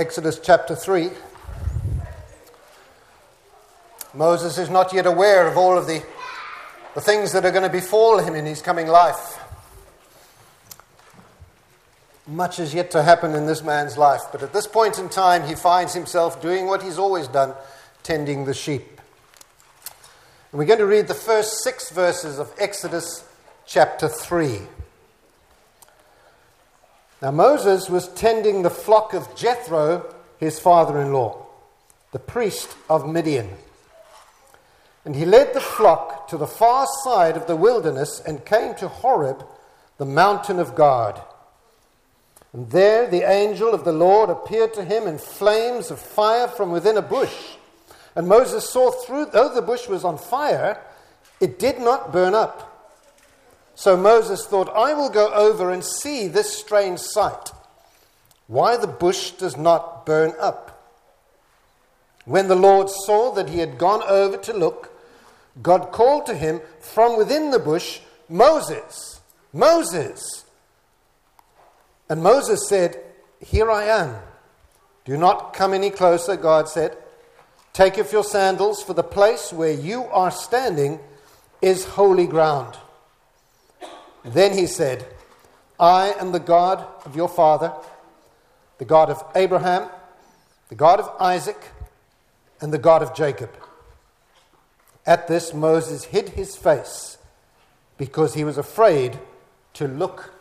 Exodus chapter 3. Moses is not yet aware of all of the, the things that are going to befall him in his coming life. Much is yet to happen in this man's life, but at this point in time, he finds himself doing what he's always done tending the sheep. And we're going to read the first six verses of Exodus chapter 3. Now, Moses was tending the flock of Jethro, his father in law, the priest of Midian. And he led the flock to the far side of the wilderness and came to Horeb, the mountain of God. And there the angel of the Lord appeared to him in flames of fire from within a bush. And Moses saw through, though the bush was on fire, it did not burn up. So Moses thought, I will go over and see this strange sight, why the bush does not burn up. When the Lord saw that he had gone over to look, God called to him from within the bush, Moses, Moses. And Moses said, Here I am. Do not come any closer, God said. Take off your sandals, for the place where you are standing is holy ground. Then he said, I am the God of your father, the God of Abraham, the God of Isaac, and the God of Jacob. At this, Moses hid his face because he was afraid to look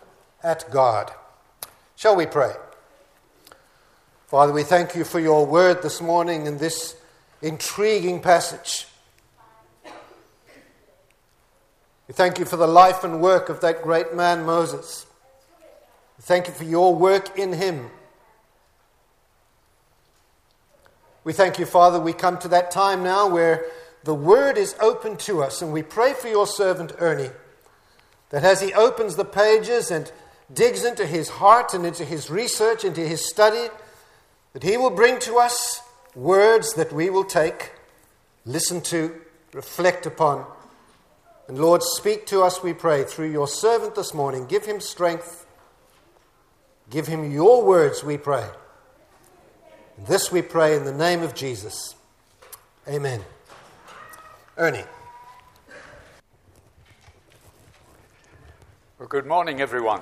at God. Shall we pray? Father, we thank you for your word this morning in this intriguing passage. We thank you for the life and work of that great man, Moses. We thank you for your work in him. We thank you, Father. We come to that time now where the word is open to us, and we pray for your servant Ernie that as he opens the pages and digs into his heart and into his research, into his study, that he will bring to us words that we will take, listen to, reflect upon and Lord, speak to us, we pray, through your servant this morning. Give him strength. Give him your words, we pray. And this we pray in the name of Jesus. Amen. Ernie. Well, good morning, everyone.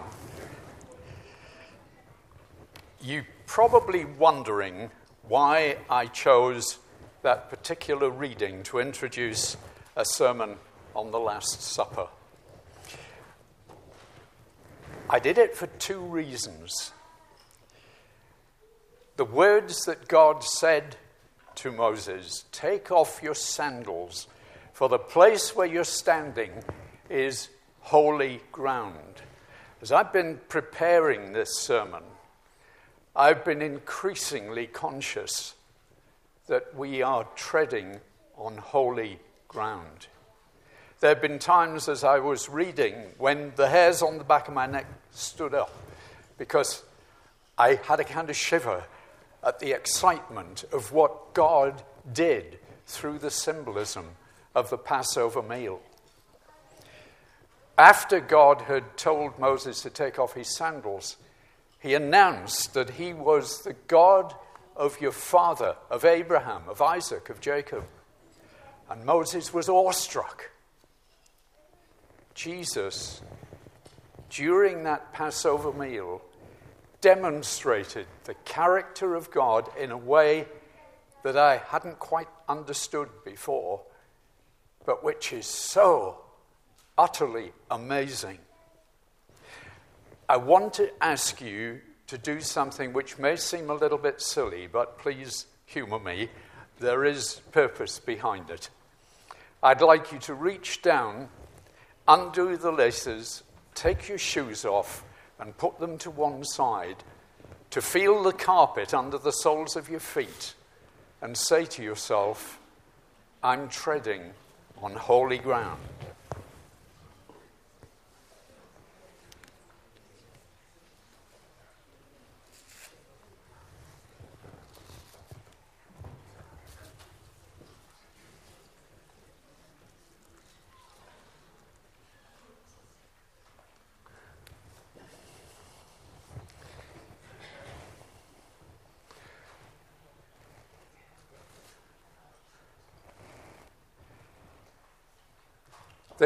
You're probably wondering why I chose that particular reading to introduce a sermon on the Last Supper. I did it for two reasons. The words that God said to Moses take off your sandals, for the place where you're standing is holy ground. As I've been preparing this sermon, I've been increasingly conscious that we are treading on holy ground. There have been times as I was reading when the hairs on the back of my neck stood up because I had a kind of shiver at the excitement of what God did through the symbolism of the Passover meal. After God had told Moses to take off his sandals, he announced that he was the God of your father, of Abraham, of Isaac, of Jacob. And Moses was awestruck. Jesus, during that Passover meal, demonstrated the character of God in a way that I hadn't quite understood before, but which is so utterly amazing. I want to ask you to do something which may seem a little bit silly, but please humor me. There is purpose behind it. I'd like you to reach down undo the laces, take your shoes off, and put them to one side to feel the carpet under the soles of your feet and say to yourself, I'm treading on holy ground.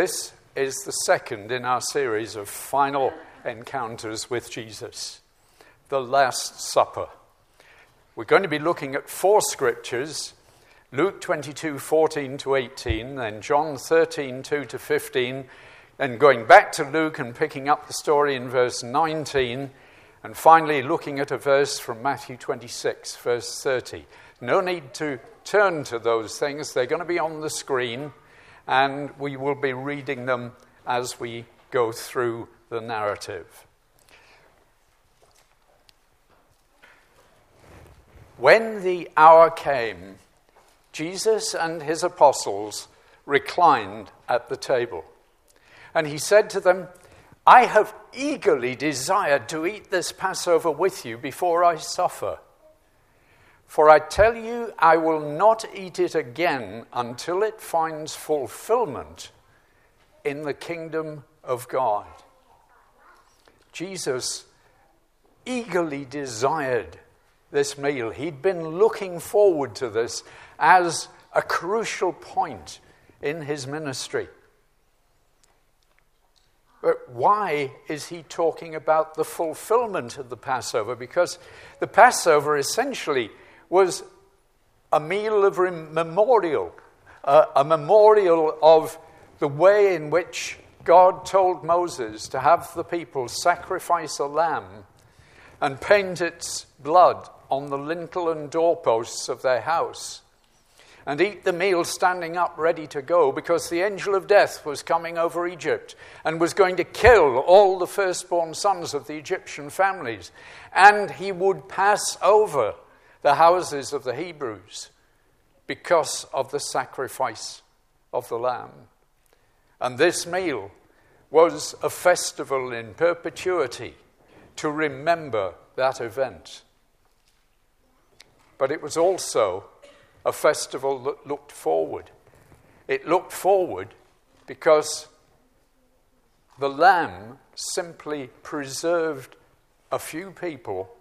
This is the second in our series of final encounters with Jesus, the Last Supper. We're going to be looking at four scriptures Luke 22 14 to 18, then John 13 2 to 15, then going back to Luke and picking up the story in verse 19, and finally looking at a verse from Matthew 26, verse 30. No need to turn to those things, they're going to be on the screen and we will be reading them as we go through the narrative. When the hour came, Jesus and his apostles reclined at the table. And he said to them, I have eagerly desired to eat this Passover with you before I suffer. For I tell you, I will not eat it again until it finds fulfillment in the kingdom of God. Jesus eagerly desired this meal. He'd been looking forward to this as a crucial point in his ministry. But why is he talking about the fulfillment of the Passover? Because the Passover essentially was a meal of memorial, uh, a memorial of the way in which God told Moses to have the people sacrifice a lamb and paint its blood on the lintel and doorposts of their house and eat the meal standing up ready to go because the angel of death was coming over Egypt and was going to kill all the firstborn sons of the Egyptian families. And he would pass over the houses of the Hebrews because of the sacrifice of the Lamb. And this meal was a festival in perpetuity to remember that event. But it was also a festival that looked forward. It looked forward because the Lamb simply preserved a few people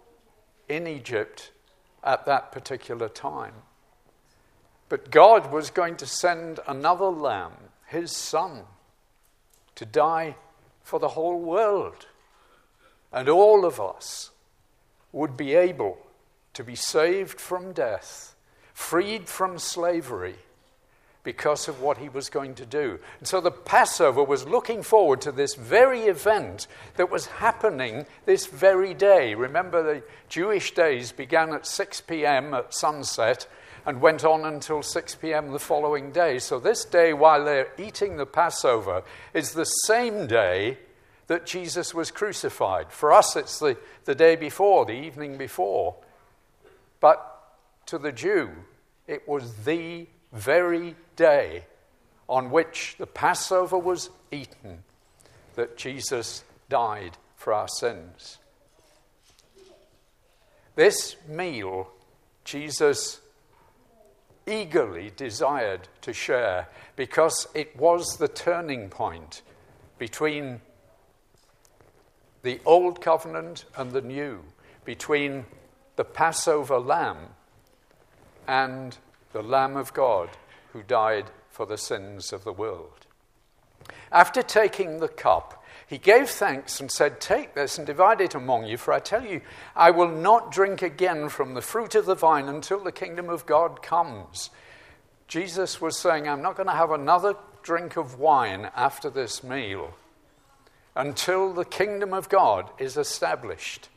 in Egypt at that particular time. But God was going to send another lamb, his son, to die for the whole world. And all of us would be able to be saved from death, freed from slavery because of what he was going to do. And so the Passover was looking forward to this very event that was happening this very day. Remember, the Jewish days began at 6 p.m. at sunset and went on until 6 p.m. the following day. So this day, while they're eating the Passover, is the same day that Jesus was crucified. For us, it's the, the day before, the evening before. But to the Jew, it was the very day on which the Passover was eaten that Jesus died for our sins. This meal, Jesus eagerly desired to share because it was the turning point between the old covenant and the new, between the Passover lamb and the Lamb of God who died for the sins of the world. After taking the cup, he gave thanks and said, Take this and divide it among you, for I tell you, I will not drink again from the fruit of the vine until the kingdom of God comes. Jesus was saying, I'm not going to have another drink of wine after this meal until the kingdom of God is established.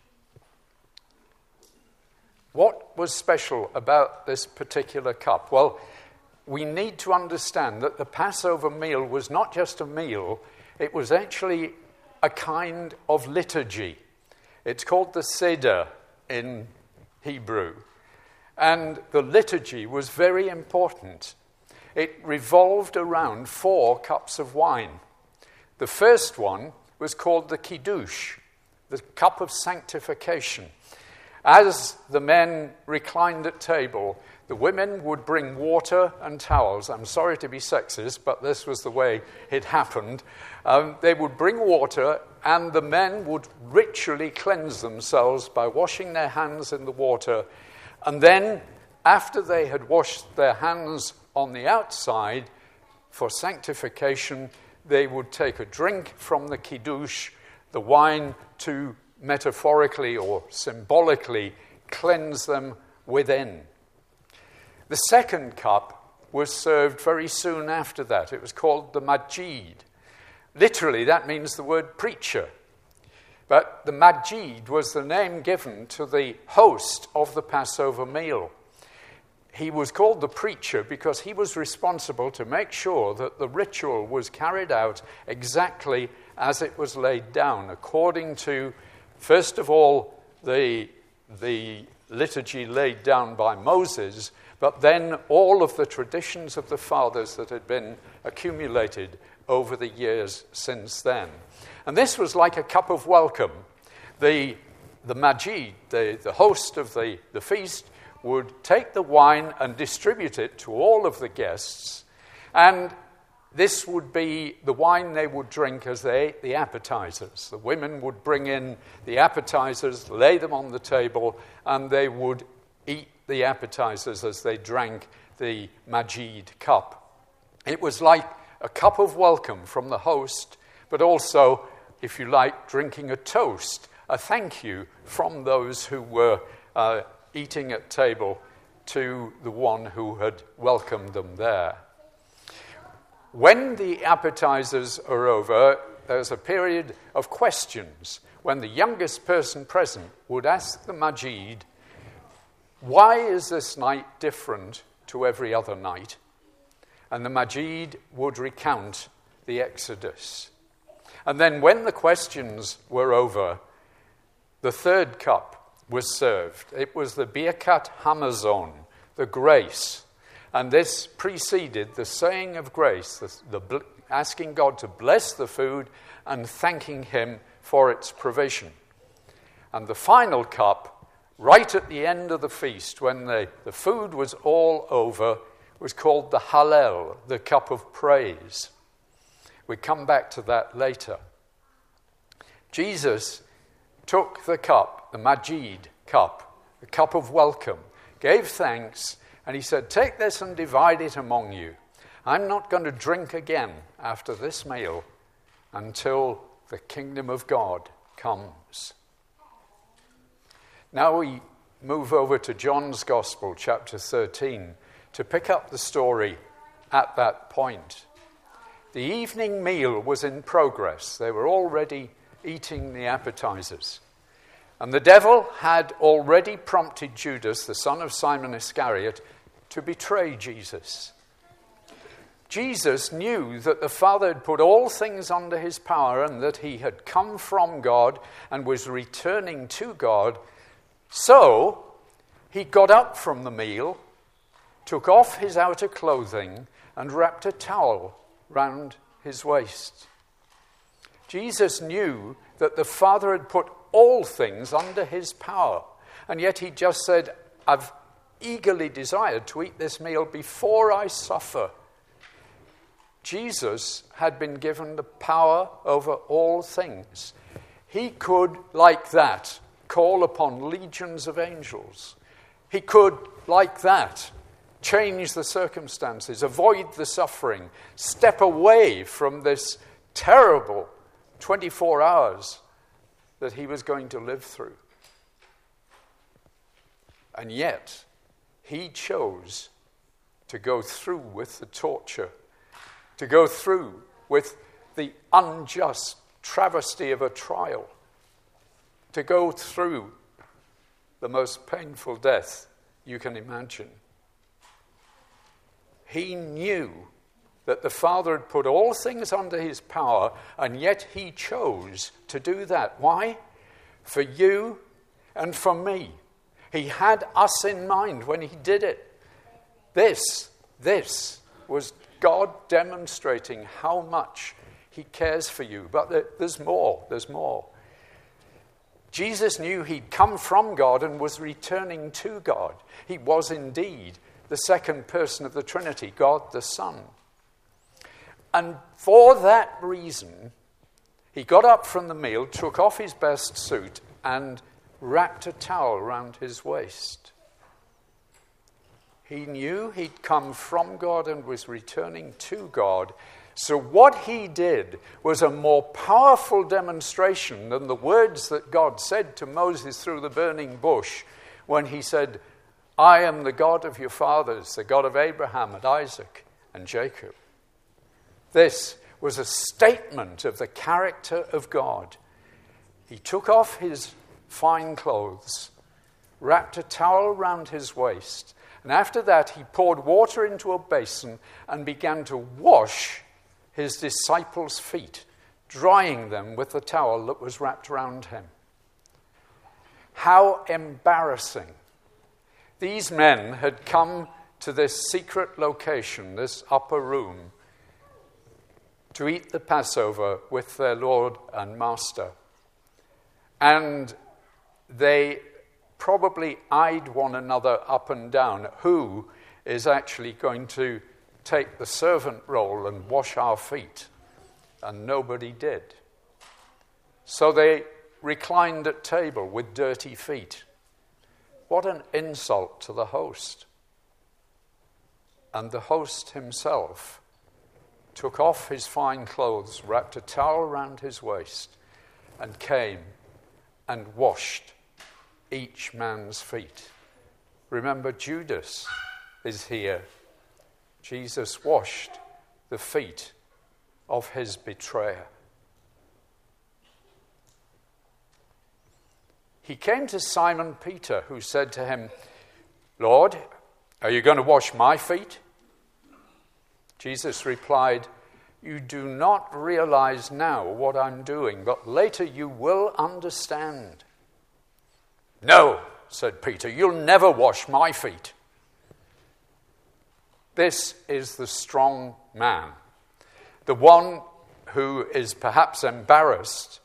What was special about this particular cup? Well, we need to understand that the Passover meal was not just a meal, it was actually a kind of liturgy. It's called the Seder in Hebrew. And the liturgy was very important. It revolved around four cups of wine. The first one was called the Kiddush, the cup of sanctification. As the men reclined at table, the women would bring water and towels. I'm sorry to be sexist, but this was the way it happened. Um, they would bring water, and the men would ritually cleanse themselves by washing their hands in the water. And then, after they had washed their hands on the outside for sanctification, they would take a drink from the kiddush, the wine, to metaphorically or symbolically cleanse them within. The second cup was served very soon after that. It was called the Majid. Literally, that means the word preacher. But the Majid was the name given to the host of the Passover meal. He was called the preacher because he was responsible to make sure that the ritual was carried out exactly as it was laid down, according to, first of all, the, the liturgy laid down by Moses, but then all of the traditions of the fathers that had been accumulated over the years since then. And this was like a cup of welcome. The, the Majid, the, the host of the, the feast, would take the wine and distribute it to all of the guests. And this would be the wine they would drink as they ate the appetizers. The women would bring in the appetizers, lay them on the table, and they would eat the appetizers as they drank the Majid cup. It was like a cup of welcome from the host, but also, if you like, drinking a toast, a thank you from those who were uh, eating at table to the one who had welcomed them there. When the appetizers are over, there's a period of questions when the youngest person present would ask the Majid, Why is this night different to every other night? And the Majid would recount the Exodus. And then, when the questions were over, the third cup was served. It was the Birkat Hamazon, the grace and this preceded the saying of grace, the, the, asking God to bless the food and thanking Him for its provision. And the final cup, right at the end of the feast, when the, the food was all over, was called the Hallel, the cup of praise. We come back to that later. Jesus took the cup, the Majid cup, the cup of welcome, gave thanks, and he said, Take this and divide it among you. I'm not going to drink again after this meal until the kingdom of God comes. Now we move over to John's Gospel, chapter 13, to pick up the story at that point. The evening meal was in progress. They were already eating the appetizers. And the devil had already prompted Judas, the son of Simon Iscariot, to betray Jesus. Jesus knew that the Father had put all things under his power and that he had come from God and was returning to God. So he got up from the meal, took off his outer clothing, and wrapped a towel round his waist. Jesus knew that the Father had put all things under his power, and yet he just said, I've eagerly desired to eat this meal before I suffer. Jesus had been given the power over all things. He could, like that, call upon legions of angels. He could, like that, change the circumstances, avoid the suffering, step away from this terrible 24 hours that he was going to live through. And yet, he chose to go through with the torture, to go through with the unjust travesty of a trial, to go through the most painful death you can imagine. He knew that the Father had put all things under his power, and yet he chose to do that. Why? For you and for me. He had us in mind when he did it. This, this was God demonstrating how much he cares for you. But there's more, there's more. Jesus knew he'd come from God and was returning to God. He was indeed the second person of the Trinity, God the Son. And for that reason, he got up from the meal, took off his best suit, and wrapped a towel round his waist. He knew he'd come from God and was returning to God, So, what he did was a more powerful demonstration than the words that God said to Moses through the burning bush when he said, I am the God of your fathers, the God of Abraham and Isaac and Jacob. This was a statement of the character of God. He took off his fine clothes, wrapped a towel round his waist, and after that he poured water into a basin and began to wash his disciples' feet, drying them with the towel that was wrapped round him. How embarrassing. These men had come to this secret location, this upper room, to eat the Passover with their Lord and Master. And they probably eyed one another up and down who is actually going to take the servant role and wash our feet. And nobody did. So they reclined at table with dirty feet. What an insult to the host. And the host himself took off his fine clothes, wrapped a towel around his waist, and came and washed each man's feet. Remember, Judas is here Jesus washed the feet of his betrayer. He came to Simon Peter, who said to him, Lord, are you going to wash my feet? Jesus replied, You do not realize now what I'm doing, but later you will understand. No, said Peter, you'll never wash my feet. This is the strong man, the one who is perhaps embarrassed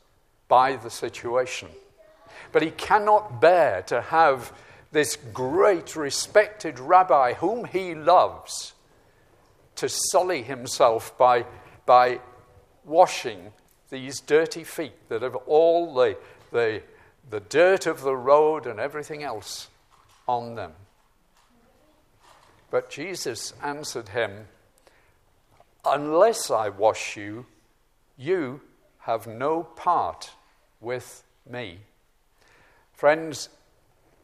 by the situation. But he cannot bear to have this great, respected rabbi whom he loves to sully himself by, by washing these dirty feet that have all the, the, the dirt of the road and everything else on them. But Jesus answered him, Unless I wash you, you have no part with me. Friends,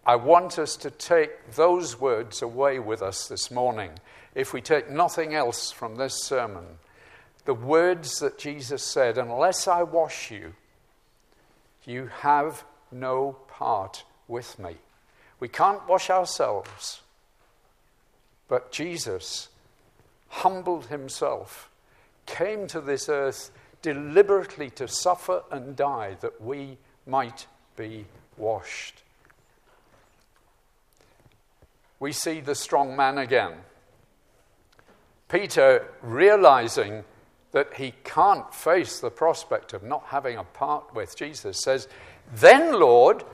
I want us to take those words away with us this morning. If we take nothing else from this sermon, the words that Jesus said, Unless I wash you, you have no part with me. We can't wash ourselves. But Jesus humbled himself, came to this earth deliberately to suffer and die that we might be washed. We see the strong man again. Peter, realizing that he can't face the prospect of not having a part with Jesus, says, Then, Lord,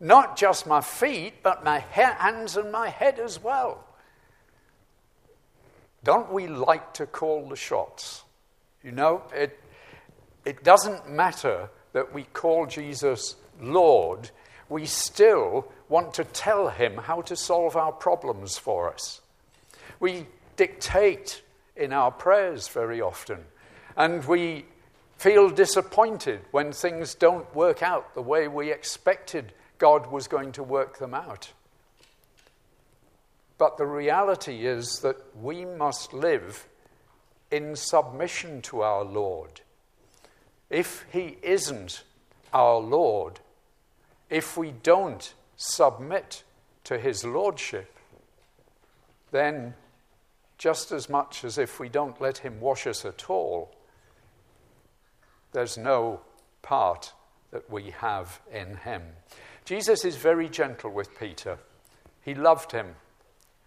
not just my feet, but my hands and my head as well. Don't we like to call the shots? You know, it, it doesn't matter that we call Jesus Lord, we still want to tell him how to solve our problems for us. We dictate in our prayers very often, and we feel disappointed when things don't work out the way we expected God was going to work them out. But the reality is that we must live in submission to our Lord. If He isn't our Lord, if we don't submit to His Lordship, then just as much as if we don't let Him wash us at all, there's no part that we have in Him. Jesus is very gentle with Peter. He loved him.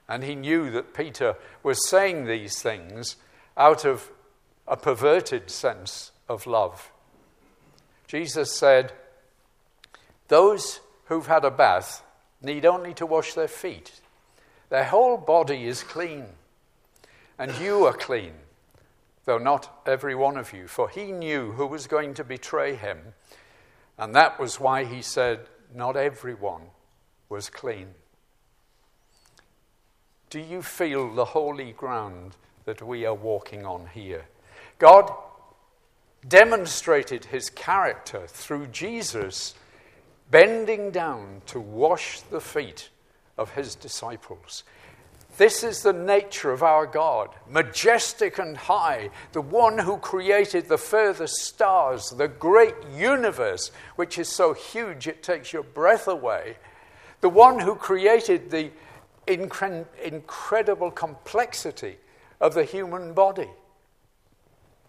And he knew that Peter was saying these things out of a perverted sense of love. Jesus said, Those who've had a bath need only to wash their feet. Their whole body is clean. And you are clean, though not every one of you. For he knew who was going to betray him. And that was why he said, Not everyone was clean. Do you feel the holy ground that we are walking on here? God demonstrated his character through Jesus bending down to wash the feet of his disciples. This is the nature of our God, majestic and high, the one who created the furthest stars, the great universe, which is so huge it takes your breath away, the one who created the incre- incredible complexity of the human body.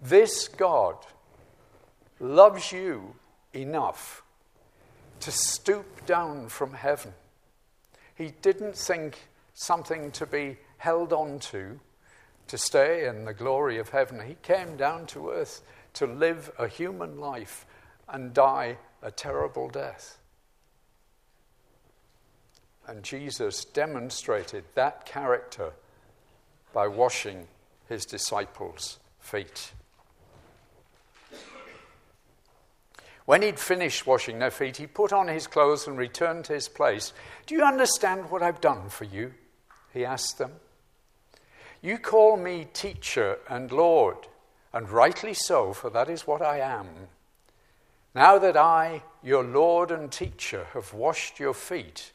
This God loves you enough to stoop down from heaven. He didn't think something to be held on to, to stay in the glory of heaven. He came down to earth to live a human life and die a terrible death. And Jesus demonstrated that character by washing his disciples' feet. When he'd finished washing their feet, he put on his clothes and returned to his place. Do you understand what I've done for you? He asked them. You call me teacher and Lord, and rightly so, for that is what I am. Now that I, your Lord and teacher, have washed your feet,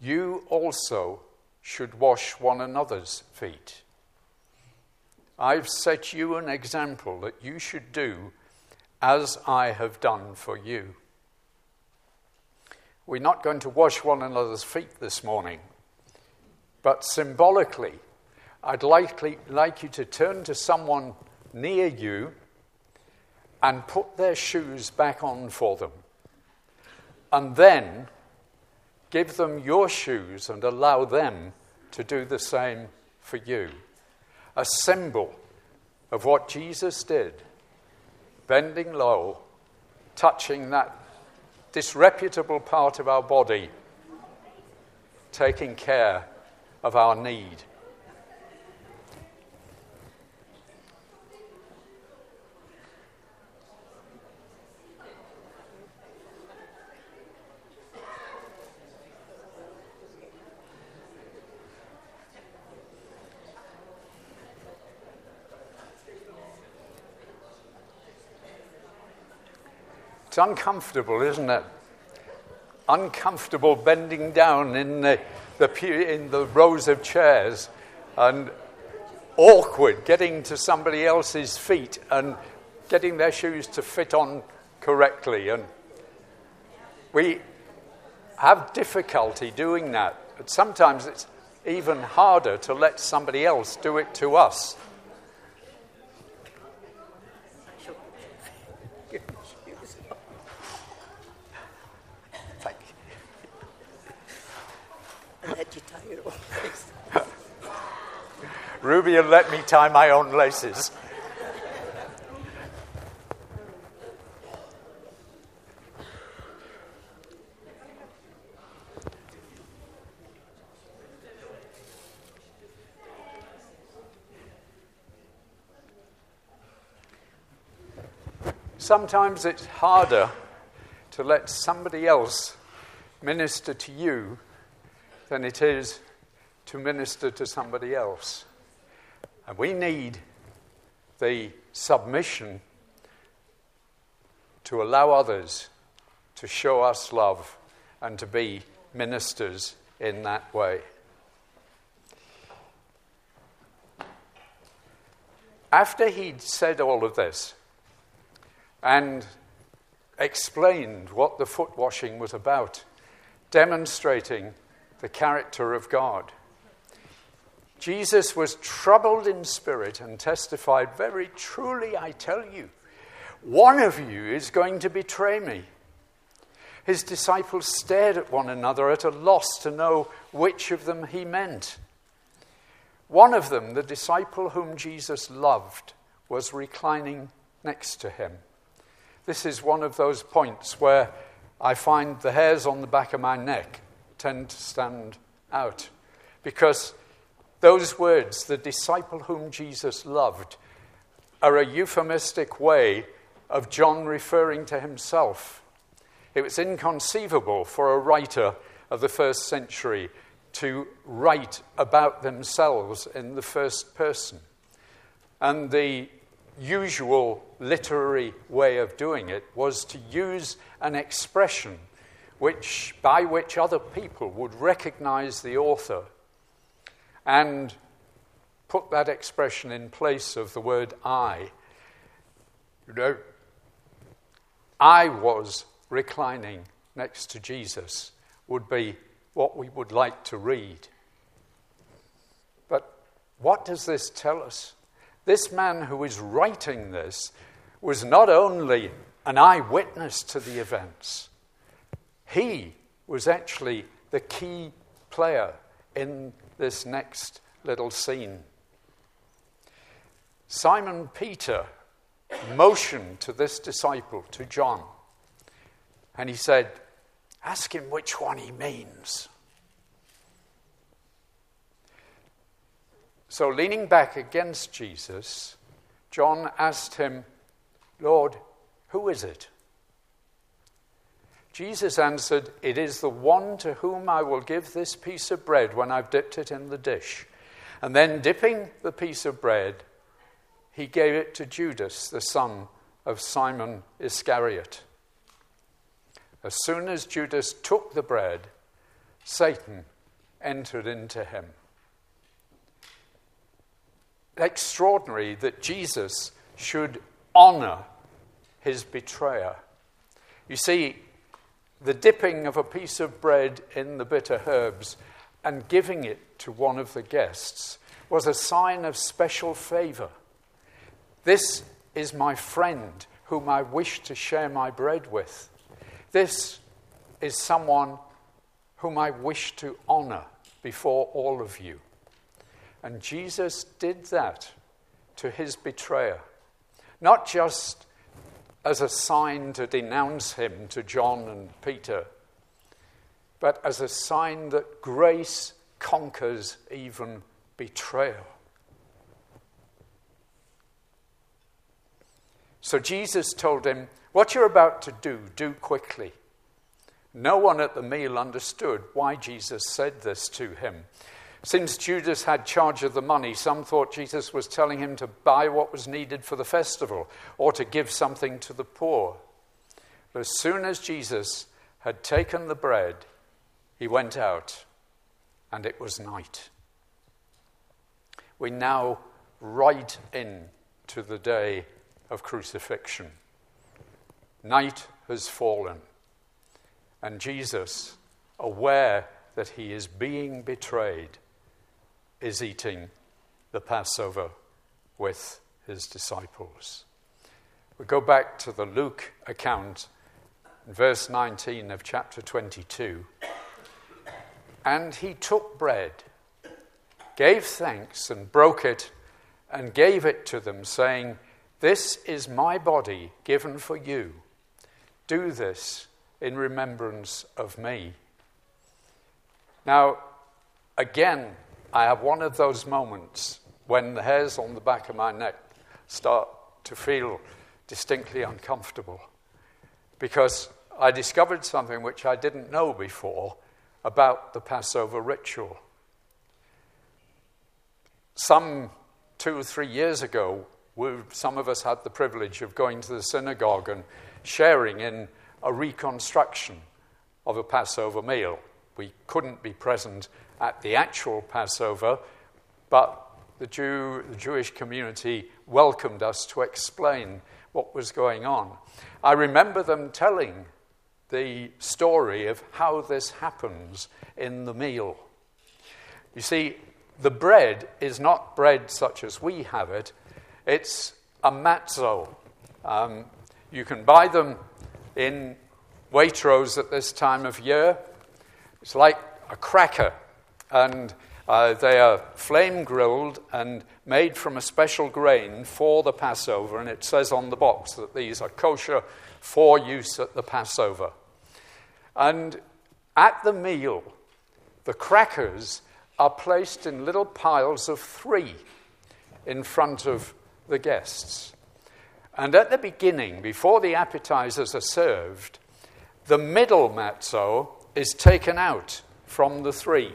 you also should wash one another's feet. I've set you an example that you should do as I have done for you. We're not going to wash one another's feet this morning, but symbolically, I'd likely, like you to turn to someone near you and put their shoes back on for them. And then give them your shoes and allow them to do the same for you. A symbol of what Jesus did bending low, touching that disreputable part of our body, taking care of our need. It's uncomfortable, isn't it? Uncomfortable bending down in the, the, in the rows of chairs and awkward getting to somebody else's feet and getting their shoes to fit on correctly. And we have difficulty doing that. But sometimes it's even harder to let somebody else do it to us. Ruby will let me tie my own laces. Sometimes it's harder to let somebody else minister to you than it is to minister to somebody else. And we need the submission to allow others to show us love and to be ministers in that way. After he'd said all of this and explained what the foot washing was about, demonstrating the character of God, Jesus was troubled in spirit and testified, Very truly, I tell you, one of you is going to betray me. His disciples stared at one another at a loss to know which of them he meant. One of them, the disciple whom Jesus loved, was reclining next to him. This is one of those points where I find the hairs on the back of my neck tend to stand out because those words, the disciple whom Jesus loved, are a euphemistic way of John referring to himself. It was inconceivable for a writer of the first century to write about themselves in the first person. And the usual literary way of doing it was to use an expression which, by which other people would recognize the author and put that expression in place of the word I. You know, I was reclining next to Jesus, would be what we would like to read. But what does this tell us? This man who is writing this was not only an eyewitness to the events, he was actually the key player in this next little scene. Simon Peter motioned to this disciple, to John, and he said, Ask him which one he means. So, leaning back against Jesus, John asked him, Lord, who is it? Jesus answered, It is the one to whom I will give this piece of bread when I've dipped it in the dish. And then, dipping the piece of bread, he gave it to Judas, the son of Simon Iscariot. As soon as Judas took the bread, Satan entered into him. Extraordinary that Jesus should honor his betrayer. You see, the dipping of a piece of bread in the bitter herbs and giving it to one of the guests was a sign of special favor. This is my friend whom I wish to share my bread with. This is someone whom I wish to honor before all of you. And Jesus did that to his betrayer, not just as a sign to denounce him to John and Peter, but as a sign that grace conquers even betrayal. So Jesus told him, What you're about to do, do quickly. No one at the meal understood why Jesus said this to him. Since Judas had charge of the money, some thought Jesus was telling him to buy what was needed for the festival or to give something to the poor. But as soon as Jesus had taken the bread, he went out, and it was night. We now ride in to the day of crucifixion. Night has fallen, and Jesus, aware that he is being betrayed, is eating the Passover with his disciples. We go back to the Luke account, verse 19 of chapter 22. And he took bread, gave thanks, and broke it, and gave it to them, saying, this is my body given for you. Do this in remembrance of me. Now, again, I have one of those moments when the hairs on the back of my neck start to feel distinctly uncomfortable because I discovered something which I didn't know before about the Passover ritual. Some two or three years ago, we, some of us had the privilege of going to the synagogue and sharing in a reconstruction of a Passover meal. We couldn't be present at the actual Passover, but the, Jew, the Jewish community welcomed us to explain what was going on. I remember them telling the story of how this happens in the meal. You see, the bread is not bread such as we have it, it's a matzo. Um, you can buy them in Waitrose at this time of year. It's like a cracker, and uh, they are flame grilled and made from a special grain for the Passover, and it says on the box that these are kosher for use at the Passover. And at the meal, the crackers are placed in little piles of three in front of the guests. And at the beginning, before the appetizers are served, the middle matzo is taken out from the three.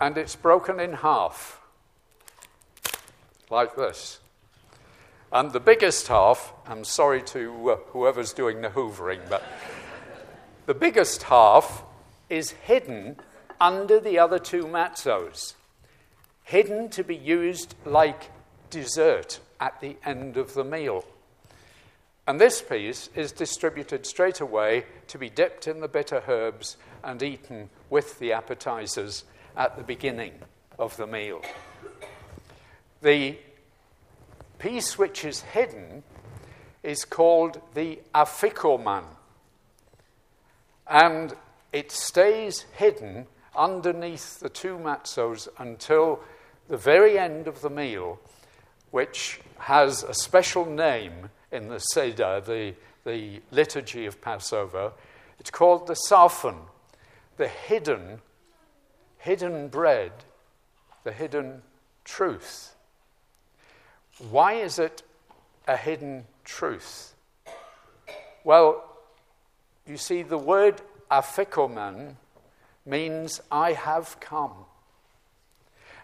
and it's broken in half, like this. And the biggest half, I'm sorry to uh, whoever's doing the hoovering, but the biggest half is hidden under the other two matzos, hidden to be used like dessert at the end of the meal. And this piece is distributed straight away to be dipped in the bitter herbs and eaten with the appetizers at the beginning of the meal. The piece which is hidden is called the afikoman. And it stays hidden underneath the two matzos until the very end of the meal, which has a special name in the Seder, the, the liturgy of Passover. It's called the Tzafun, the hidden, hidden bread, the hidden truth. Why is it a hidden truth? Well, you see, the word afikoman means I have come.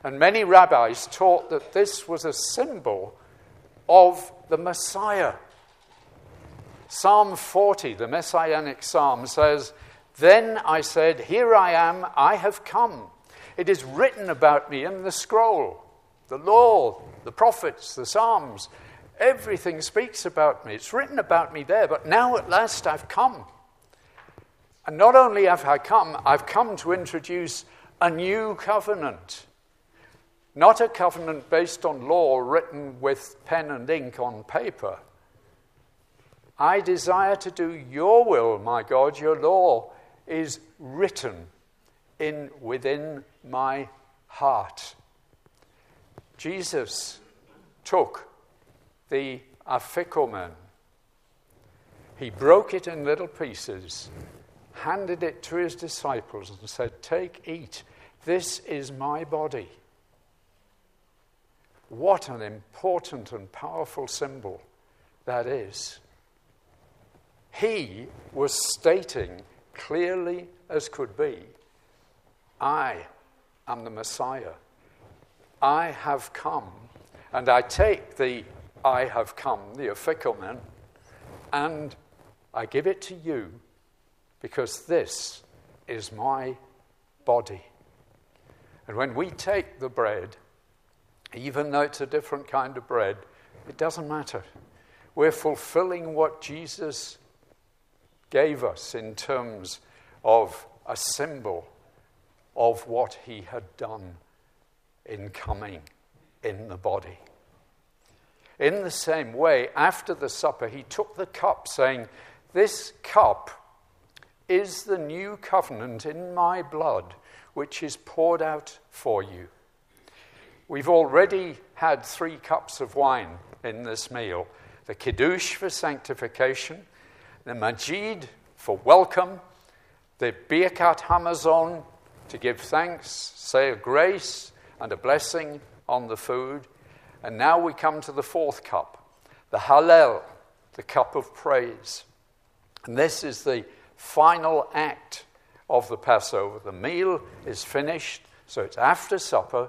And many rabbis taught that this was a symbol of the Messiah. Psalm 40, the messianic psalm, says, Then I said, Here I am, I have come. It is written about me in the scroll. The law, the prophets, the psalms, everything speaks about me. It's written about me there, but now at last I've come. And not only have I come, I've come to introduce a new covenant. Not a covenant based on law written with pen and ink on paper. I desire to do your will, my God. Your law is written in within my heart. Jesus took the afikomen. He broke it in little pieces handed it to his disciples and said, Take, eat. This is my body. What an important and powerful symbol that is. He was stating clearly as could be I am the Messiah. I have come. And I take the I have come, the afikomen, and I give it to you because this is my body. And when we take the bread, even though it's a different kind of bread, it doesn't matter. We're fulfilling what Jesus gave us in terms of a symbol of what he had done in coming in the body. In the same way, after the supper, he took the cup, saying, This cup is the new covenant in my blood, which is poured out for you. We've already had three cups of wine in this meal the Kiddush for sanctification, the Maggid for welcome, the Birkat Hamazon to give thanks, say a grace and a blessing on the food. And now we come to the fourth cup, the Hallel, the cup of praise. And this is the final act of the Passover. The meal is finished, so it's after supper.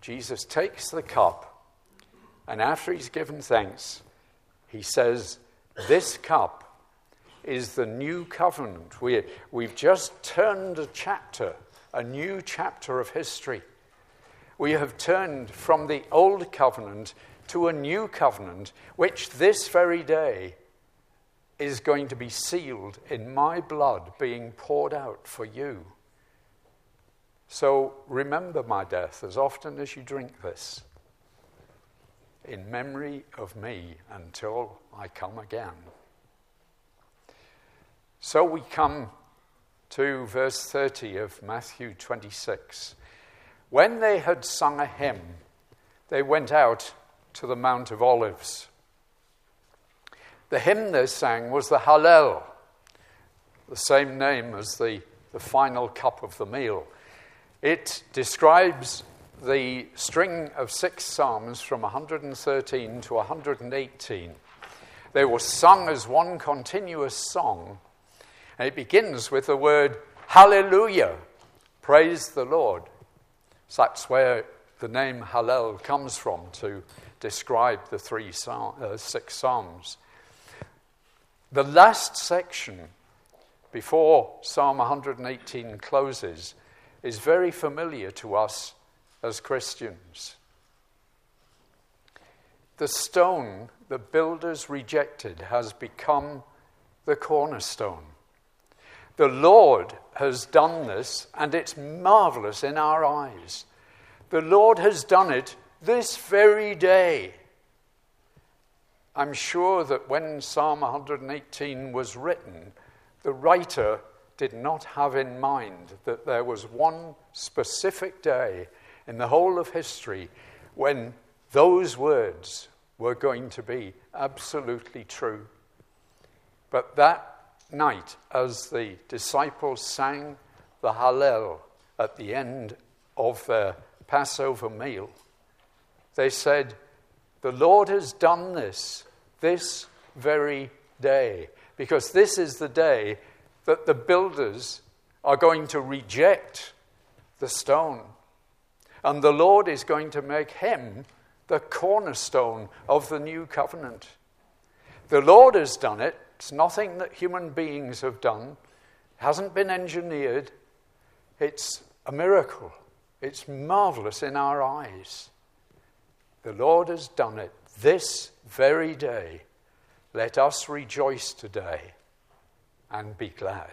Jesus takes the cup, and after he's given thanks, he says, This cup is the new covenant. We, we've just turned a chapter, a new chapter of history. We have turned from the old covenant to a new covenant, which this very day is going to be sealed in my blood being poured out for you. So remember my death as often as you drink this, in memory of me until I come again. So we come to verse 30 of Matthew 26. When they had sung a hymn, they went out to the Mount of Olives. The hymn they sang was the Hallel, the same name as the, the final cup of the meal. It describes the string of six psalms from 113 to 118. They were sung as one continuous song, and it begins with the word Hallelujah, praise the Lord. So That's where the name Hallel comes from to describe the three uh, six psalms. The last section before Psalm 118 closes is very familiar to us as Christians. The stone the builders rejected has become the cornerstone. The Lord has done this, and it's marvelous in our eyes. The Lord has done it this very day. I'm sure that when Psalm 118 was written, the writer did not have in mind that there was one specific day in the whole of history when those words were going to be absolutely true. But that night, as the disciples sang the Hallel at the end of their Passover meal, they said, The Lord has done this this very day, because this is the day that the builders are going to reject the stone. And the Lord is going to make him the cornerstone of the new covenant. The Lord has done it. It's nothing that human beings have done, it hasn't been engineered. It's a miracle. It's marvelous in our eyes. The Lord has done it this very day. Let us rejoice today and be glad.